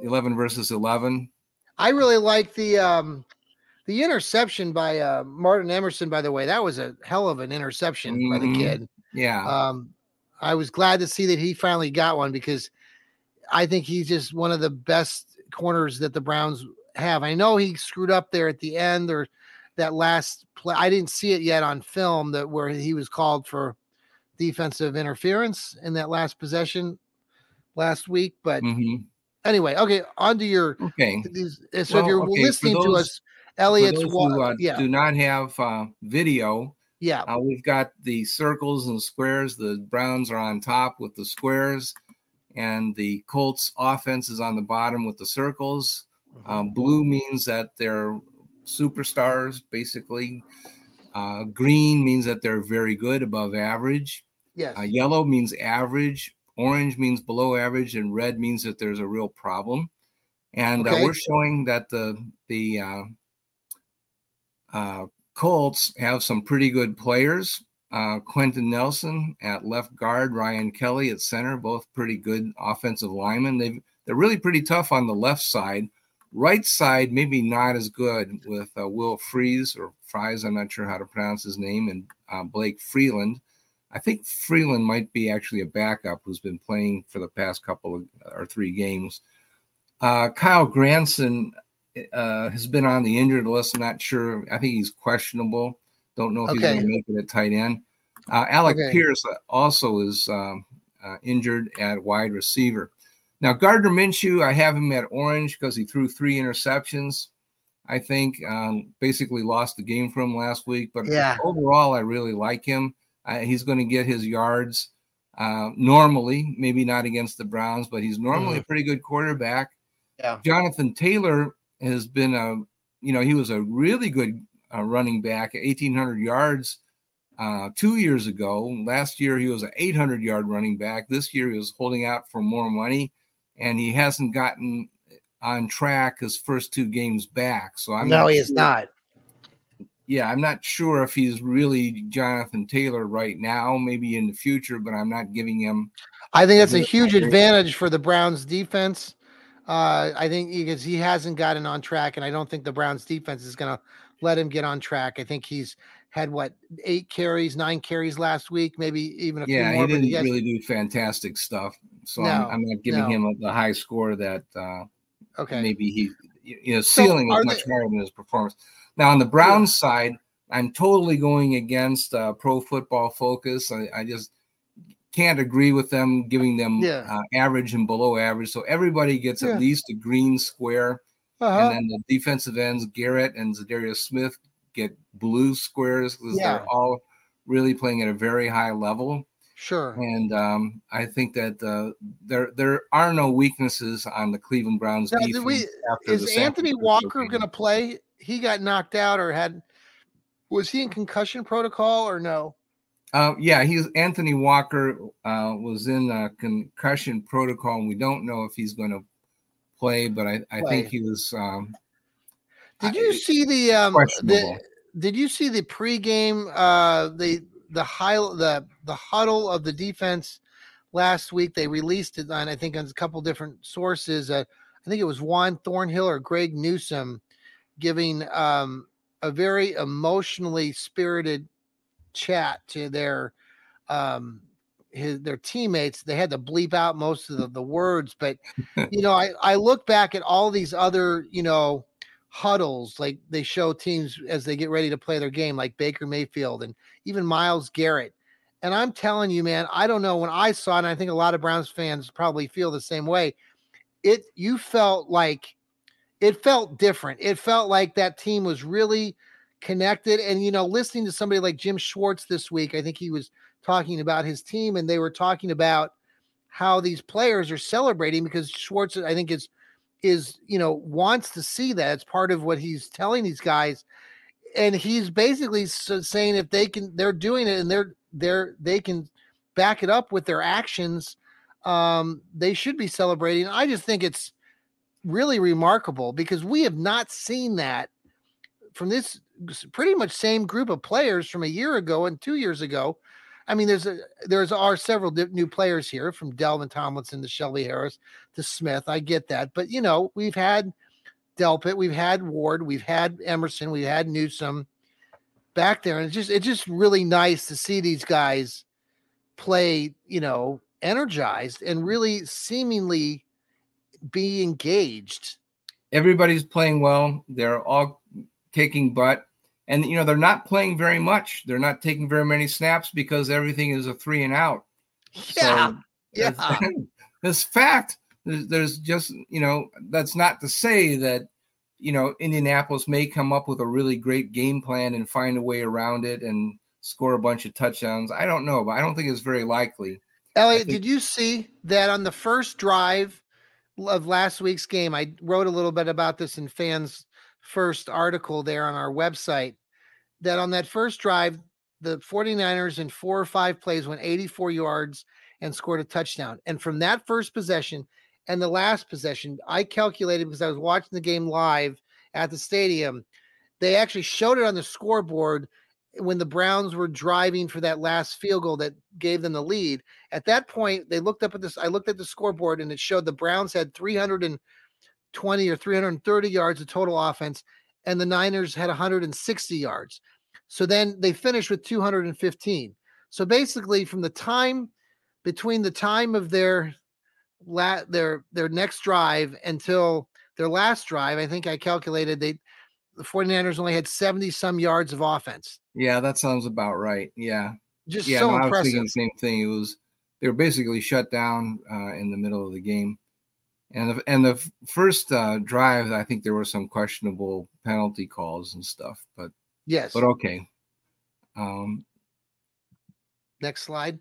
eleven versus eleven. I really like the um the interception by uh, Martin Emerson. By the way, that was a hell of an interception mm-hmm. by the mm-hmm. kid. Yeah. Um, I was glad to see that he finally got one because I think he's just one of the best corners that the Browns have. I know he screwed up there at the end or that last play. I didn't see it yet on film that where he was called for defensive interference in that last possession last week, but mm-hmm anyway, okay, on to your okay. These, so well, if you're okay, listening those... to us Elliott's For those wa- who, uh, yeah, do not have uh, video. yeah, Uh, we've got the circles and squares. The Browns are on top with the squares, and the Colts offense is on the bottom with the circles. Um, blue means that they're superstars, basically. Uh, green means that they're very good, above average. yes, Uh, yellow means average. Orange means below average, and red means that there's a real problem. And uh, we're showing that the the uh, uh, Colts have some pretty good players. Uh, Quenton Nelson at left guard, Ryan Kelly at center, both pretty good offensive linemen. They they're really pretty tough on the left side. Right side, maybe not as good with uh, Will Fries or Fries. I'm not sure how to pronounce his name, and uh, Blake Freeland. I think Freeland might be actually a backup who's been playing for the past couple of or three games. Uh, Kyle Granson uh, has been on the injured list. I'm not sure. I think he's questionable. Don't know if he's Okay. going to make it at tight end. Uh, Alec Okay. Pierce also is um, uh, injured at wide receiver. Now Gardner Minshew, I have him at orange because he threw three interceptions. I think um, basically lost the game for him last week, but Yeah. overall, I really like him. Uh, he's going to get his yards uh, normally, maybe not against the Browns, but he's normally a pretty good quarterback. Yeah. Jonathan Taylor has been a, you know, he was a really good uh, running back, 1,800 yards uh, two years ago. Last year, he was an 800 yard running back. This year, he was holding out for more money, and he hasn't gotten on track his first two games back. So I'm no, not he is not. Yeah, I'm not sure if he's really Jonathan Taylor right now, maybe in the future, but I'm not giving him. I think that's a huge advantage for the Browns defense. Uh, I think because he hasn't gotten on track, and I don't think the Browns defense is going to let him get on track. I think he's had what eight carries, nine carries last week, maybe even a Yeah, few more. Yeah, he didn't has- really do fantastic stuff. So No, I'm, I'm not giving no. him a, the high score that uh, okay. maybe he, you know, ceiling is much they- higher than his performance. Now on the Browns side, I'm totally going against uh, Pro Football Focus. I, I just can't agree with them giving them Yeah. uh, average and below average. So everybody gets Yeah. at least a green square. Uh-huh. and then the defensive ends Garrett and Za'Darius Smith get blue squares because Yeah. they're all really playing at a very high level. Sure. And um, I think that uh, there there are no weaknesses on the Cleveland Browns Now, defense. we- Is Anthony Walker going to play? He got knocked out or had. Was he in concussion protocol or no? Uh, yeah, he's Anthony Walker uh, was in concussion protocol, and we don't know if he's going to play. But I, I think he was. Um, Did I- you see the um the did you see the pregame uh the the high the the huddle of the defense last week they released it on I think on a couple different sources uh, I think it was Juan Thornhill or Greg Newsom giving um a very emotionally spirited chat to their um his their teammates. They had to bleep out most of the, the words but you know I I look back at all these other you know huddles like they show teams as they get ready to play their game like Baker Mayfield and even Myles Garrett. And I'm telling you man I don't know when I saw it and I think a lot of Browns fans probably feel the same way it you felt like it felt different. It felt like that team was really connected and you know listening to somebody like Jim Schwartz this week I think he was talking about his team and they were talking about how these players are celebrating because Schwartz I think is is you know wants to see that. It's part of what he's telling these guys and he's basically saying if they can they're doing it and they're they're they can back it up with their actions um they should be celebrating. I just think it's really remarkable because we have not seen that from this pretty much same group of players from a year ago and two years ago i mean there's a there's are several new players here from dalvin tomlinson to shelby harris to Smith. I get that. But, you know, we've had Delpit, we've had Ward, we've had Emerson, we've had Newsom back there. And it's just, it's just really nice to see these guys play, you know, energized and really seemingly be engaged. everybody's playing well. They're all kicking butt. And you know, they're not playing very much. They're not taking very many snaps because everything is a three and out. Yeah. So Yeah. this fact. There's, there's just you know that's not to say that you know, Indianapolis may come up with a really great game plan and find a way around it and score a bunch of touchdowns. I don't know, but I don't think it's very likely. Elliot, think- did you see that on the first drive of last week's game? I wrote a little bit about this in fans' first article there on our website. That on that first drive, the 49ers in four or five plays went 84 yards and scored a touchdown. And from that first possession and the last possession, I calculated because I was watching the game live at the stadium. They actually showed it on the scoreboard when the Browns were driving for that last field goal that gave them the lead. At that point, they looked up at this. I looked at the scoreboard and it showed the Browns had 320 or 330 yards of total offense, and the Niners had 160 yards. So then they finished with 215. So basically, from the time between the time of their la- their their next drive until their last drive, I think I calculated they the 49ers only had 70 some yards of offense. Yeah, that sounds about right. Yeah. Just yeah, so no, I was impressive. thinking the same thing. It was they were basically shut down uh, in the middle of the game. And the, and the first uh, drive, I think there were some questionable penalty calls and stuff, but yes. but okay. Um, Next slide.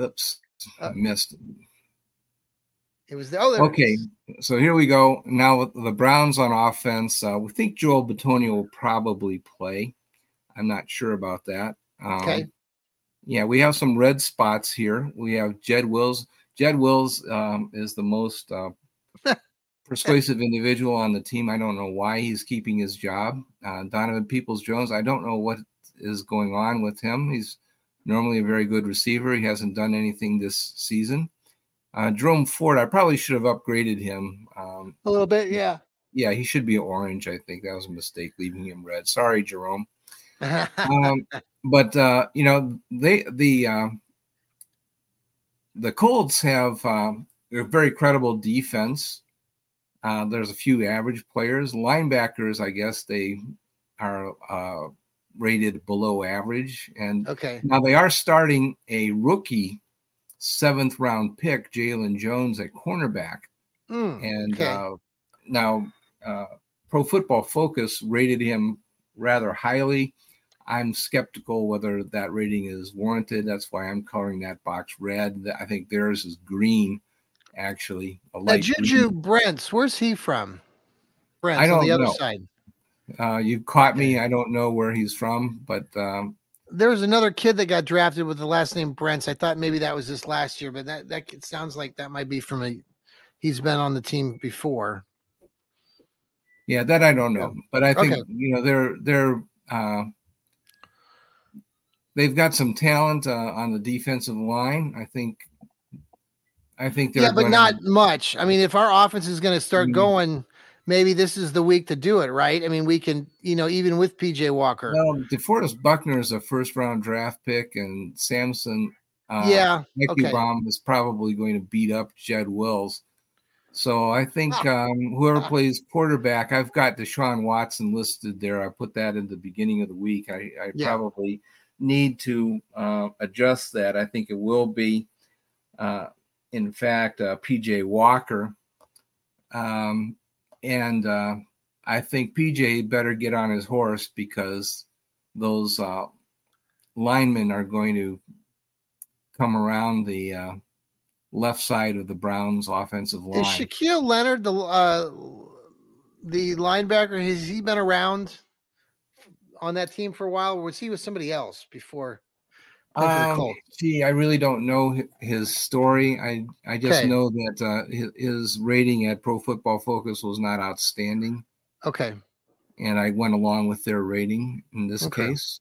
oops, Uh, missed. It was the oh Okay, so here we go. Now with the Browns on offense, uh, we think Joel Bitonio will probably play. I'm not sure about that. Um, Okay. Yeah, we have some red spots here. We have Jed Wills. Jed Wills um, is the most uh, persuasive individual on the team. I don't know why he's keeping his job. Uh, Donovan Peoples Jones, I don't know what is going on with him. He's normally a very good receiver. He hasn't done anything this season. Uh, Jerome Ford, I probably should have upgraded him. Um, A little bit, yeah. yeah, he should be orange. I think that was a mistake leaving him red. Sorry, Jerome. Um, but uh, you know, they the uh, the Colts have um, a very credible defense. Uh, there's a few average players, linebackers. I guess they are uh, rated below average, and okay. now they are starting a rookie seventh round pick, Jaylon Jones at cornerback. Mm, And okay. uh, now uh, Pro Football Focus rated him rather highly. I'm skeptical whether that rating is warranted. That's why I'm coloring that box red. I think theirs is green, actually. A now Juju green. Brents, where's he from? Brents I on don't the other know. side. Uh, you caught me. I don't know where he's from, but um, There was another kid that got drafted with the last name Brents. I thought maybe that was this last year, but that that kid sounds like that might be from a. He's been on the team before. Yeah, that I don't know, but I think Okay. you know they're they're uh, they've got some talent uh, on the defensive line. I think, I think they're yeah, but not much. I mean, if our offense is going to start Mhm. going, maybe this is the week to do it, right? I mean, we can, you know, even with PJ Walker. Well, DeForest Buckner is a first round draft pick, and Samson, uh, yeah. Nicky okay. Baum is probably going to beat up Jed Wills. So I think um, whoever plays quarterback, I've got Deshaun Watson listed there. I put that in the beginning of the week. I, I Yeah. probably need to uh, adjust that. I think it will be, uh, in fact, uh, PJ Walker. Um, and uh, I think PJ better get on his horse because those uh, linemen are going to come around the uh, left side of the Browns' offensive line. Is Shaquille Leonard the uh, the linebacker? Has he been around on that team for a while, or was he with somebody else before? Um, gee, I really don't know his story. I I just Okay. know that uh, his, his rating at Pro Football Focus was not outstanding, Okay. and I went along with their rating in this Okay. case.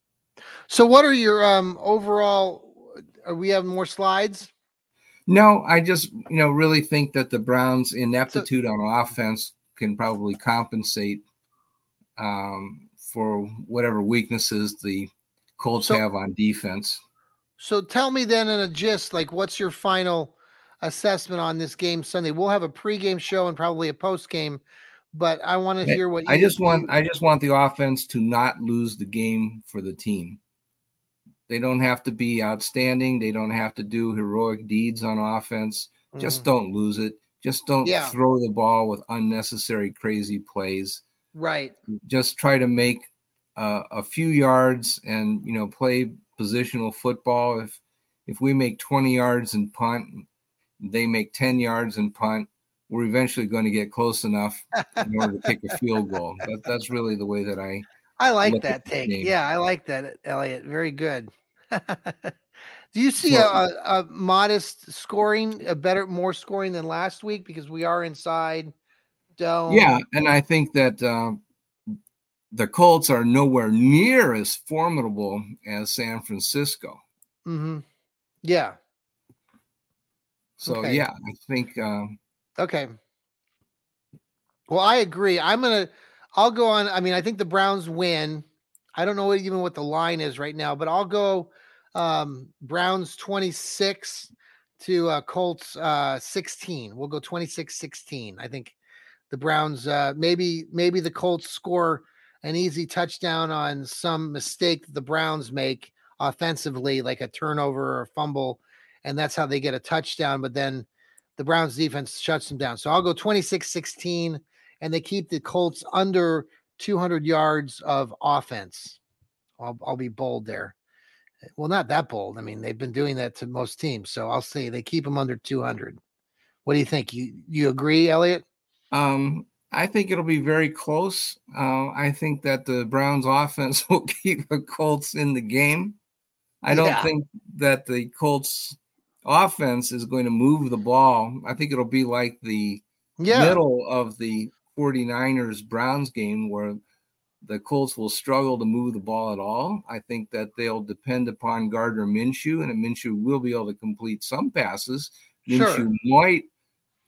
So, what are your um overall? Are we have more slides? No, I just you know really think that the Browns' ineptitude on offense can probably compensate um, for whatever weaknesses the Colts So- have on defense. So, tell me then in a gist, like, what's your final assessment on this game Sunday? We'll have a pregame show and probably a postgame, but I want to hear what I you- just want I just want the offense to not lose the game for the team. They don't have to be outstanding. They don't have to do heroic deeds on offense. Just Mhm. don't lose it. Just don't Yeah. throw the ball with unnecessary crazy plays. Right. Just try to make uh, a few yards and you know play positional football. If if we make 20 yards and punt, they make 10 yards and punt, we're eventually going to get close enough in order to kick a field goal. That, that's really the way that I I like that take. Yeah, I like that, Elliot. Very good. Do you see a, Well- a, a modest scoring, a better, more scoring than last week because we are inside dome? Yeah, and I think that uh, the Colts are nowhere near as formidable as San Francisco. Mm-hmm. Yeah. So Okay. yeah, I think um, Okay. Well, I agree. I'm gonna. I'll go on. I mean, I think the Browns win. I don't know what- even what the line is right now, but I'll go um, Browns 26 to uh, Colts uh, 16. We'll go 26-16. I think the Browns uh, maybe maybe the Colts score an easy touchdown on some mistake the Browns make offensively, like a turnover or a fumble, and that's how they get a touchdown. But then the Browns defense shuts them down. So I'll go 26 16, and they keep the Colts under 200 yards of offense. I'll, I'll be bold there. Well, not that bold. I mean, they've been doing that to most teams. So I'll say they keep them under 200. What do you think? You you agree, Elliot? um, I think it'll be very close. Uh, I think that the Browns offense will keep the Colts in the game. I don't Yeah. think that the Colts offense is going to move the ball. I think it'll be like the Yeah. middle of the 49ers Browns game where the Colts will struggle to move the ball at all. I think that they'll depend upon Gardner Minshew, and Minshew will be able to complete some passes. Sure. Minshew might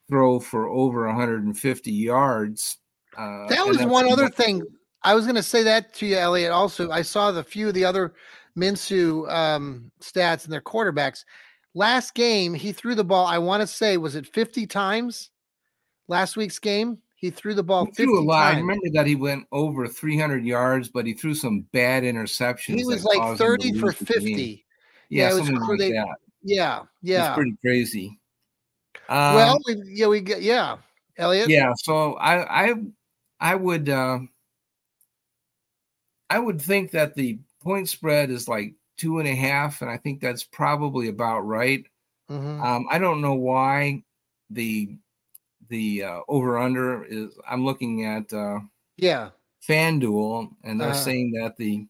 throw for over 150 yards. Uh, That was one other enough. thing. I was going to say that to you, Elliot. Also, I saw the few of the other Minshew um, stats and their quarterbacks. Last game, he threw the ball. I want to say, was it 50 times? Last week's game, he threw the ball He 50 threw a lot. I remember that he went over 300 yards, but he threw some bad interceptions. He was like caused him to 30 for lose the game. 50. Yeah, Yeah, it was like they- that. Yeah, It's yeah. pretty crazy. Well, Um, we, yeah, we get yeah, Elliot. yeah so i i i would uh i would think that the point spread is like two and a half and i think that's probably about right Mhm. um i don't know why the the uh, over under is i'm looking at uh yeah. fanduel and they're Uh-huh. saying that the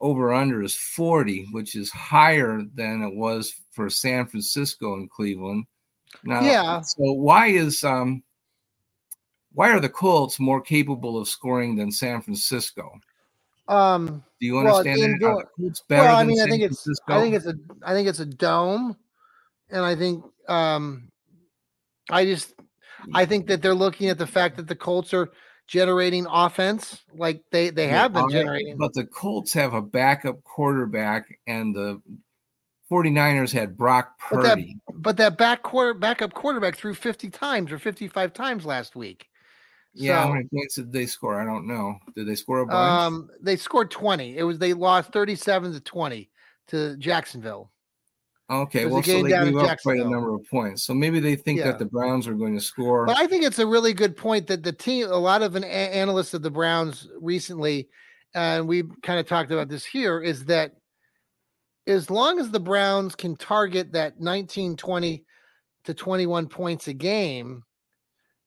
over under is 40 which is higher than it was for san francisco and cleveland now Yeah. so why is um why are the colts more capable of scoring than san francisco Um. do you Well, understand? Are indoor- better Well, I mean, I think it's? I think it's a I think it's a dome, and I think um, I just I think that they're looking at the fact that the Colts are generating offense like they they have been generating. But the Colts have a backup quarterback, and the 49ers had Brock But that- Purdy. But that back quarter backup quarterback threw fifty times or fifty five times last week. yeah, how many points did they score? I don't know. Did they score a bunch? um, they scored twenty. It was they lost thirty seven to twenty to Jacksonville. okay, it was a well, so they gave up quite a number of points. So maybe they think Yeah. that the Browns are going to score. But I think it's a really good point that the team, a lot of an analysts of the Browns recently, and we kind of talked about this here, is that as long as the Browns can target that 19, 20 to 21 points a game,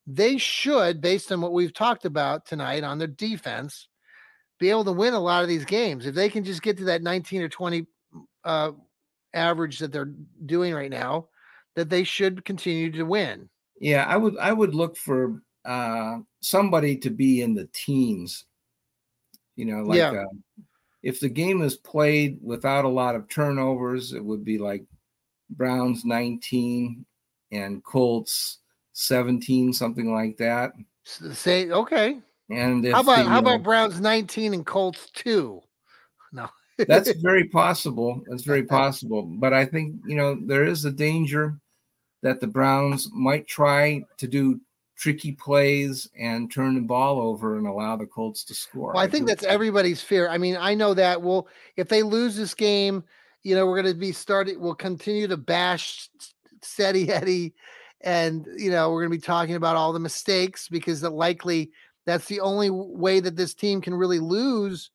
they should, based on what we've talked about tonight on their defense, be able to win a lot of these games. If they can just get to that 19 or 20 uh, average that they're doing right now, that they should continue to win. Yeah, I would I would look for uh somebody to be in the teens. You know, like Yeah. uh, if the game is played without a lot of turnovers, it would be like Browns 19 and Colts 17, something like that. Say okay. And if How about the, how uh, about Browns 19 and Colts 2? No. that's very possible. That's very possible. But I think, you know, there is a danger that the Browns might try to do tricky plays and turn the ball over and allow the Colts to score. Well, I think do- that's everybody's fear. I mean, I know that. Well, if they lose this game, you know, we're going to be starting. We'll continue to bash Steady Eddie and you know we're going to be talking about all the mistakes because that likely that's the only way that this team can really lose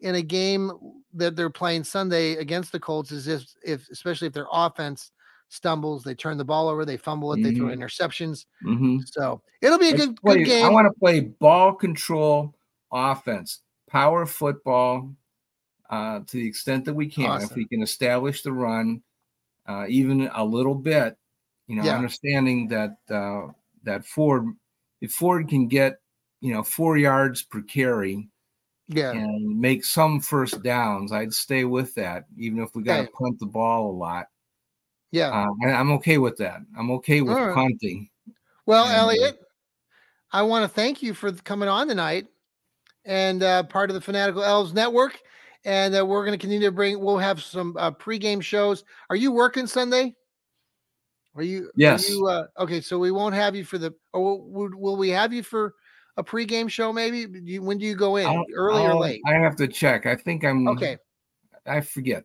in a game that they're playing Sunday against the Colts is if, if especially if their offense stumbles, they turn the ball over, they fumble it, mm-hmm. they throw mm-hmm. interceptions. Mm-hmm. So it'll be a good, play, good game. I want to play ball control offense, power football uh, to the extent that we can. Awesome. If we can establish the run, uh, even a little bit, you know, yeah. understanding that uh, that Ford, if Ford can get, you know, four yards per carry, yeah, and make some first downs, I'd stay with that, even if we got to punt the ball a lot. Yeah, uh, I, am okay with that. I'm okay with right. punting. Well, and, uh, Elliot, I want to thank you for coming on tonight and uh, part of the Fanatical Elfz Network. And uh, we're going to continue to bring. We'll have some uh, pregame shows. Are you working Sunday? Are you? Yes. Are you, uh, okay, so we won't have you for the. Or will, will we have you for a pregame show? Maybe. You, when do you go in? I'll, Early I'll, or late? I have to check. I think I'm. Okay. I forget.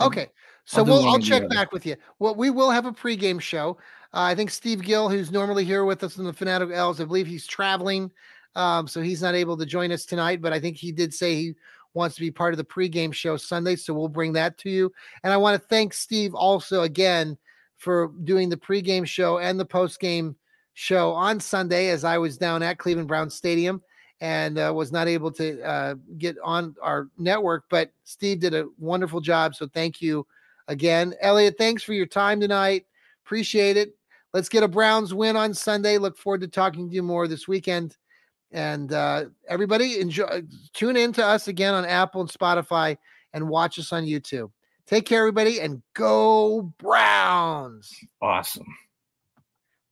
Okay. So I'll we'll I'll check back with you. Well, we will have a pregame show. Uh, I think Steve Gill, who's normally here with us in the Fanatical Elfz, I believe he's traveling, um, so he's not able to join us tonight. But I think he did say he wants to be part of the pregame show Sunday, so we'll bring that to you. And I want to thank Steve also again for doing the pregame show and the postgame show on Sunday as I was down at Cleveland Brown Stadium and uh, was not able to uh, get on our network. But Steve did a wonderful job, so thank you again. Elliot, thanks for your time tonight. Appreciate it. Let's get a Browns win on Sunday. Look forward to talking to you more this weekend. And uh, everybody, enjoy. Tune in to us again on Apple and Spotify, and watch us on YouTube. Take care, everybody, and go Browns! Awesome.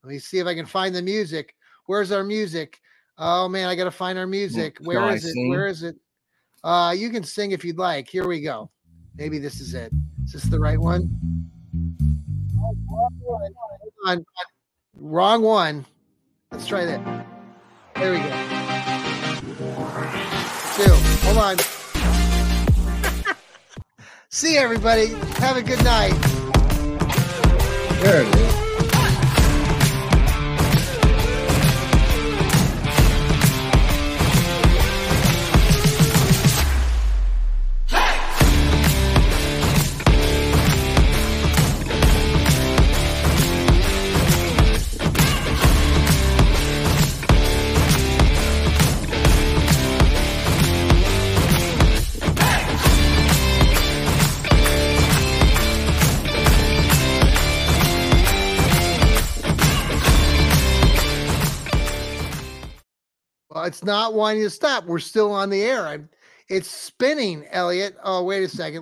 Let me see if I can find the music. Where's our music? Oh man, I got to find our music. Where is it? Where is it? Uh, you can sing if you'd like. Here we go. Maybe this is it. Is this the right one? On, wrong one. Let's try that. There we go. Two. Hold on. See everybody. Have a good night. There it is. It's not wanting to stop. We're still on the air. I'm, it's spinning, Elliot. Oh, wait a second.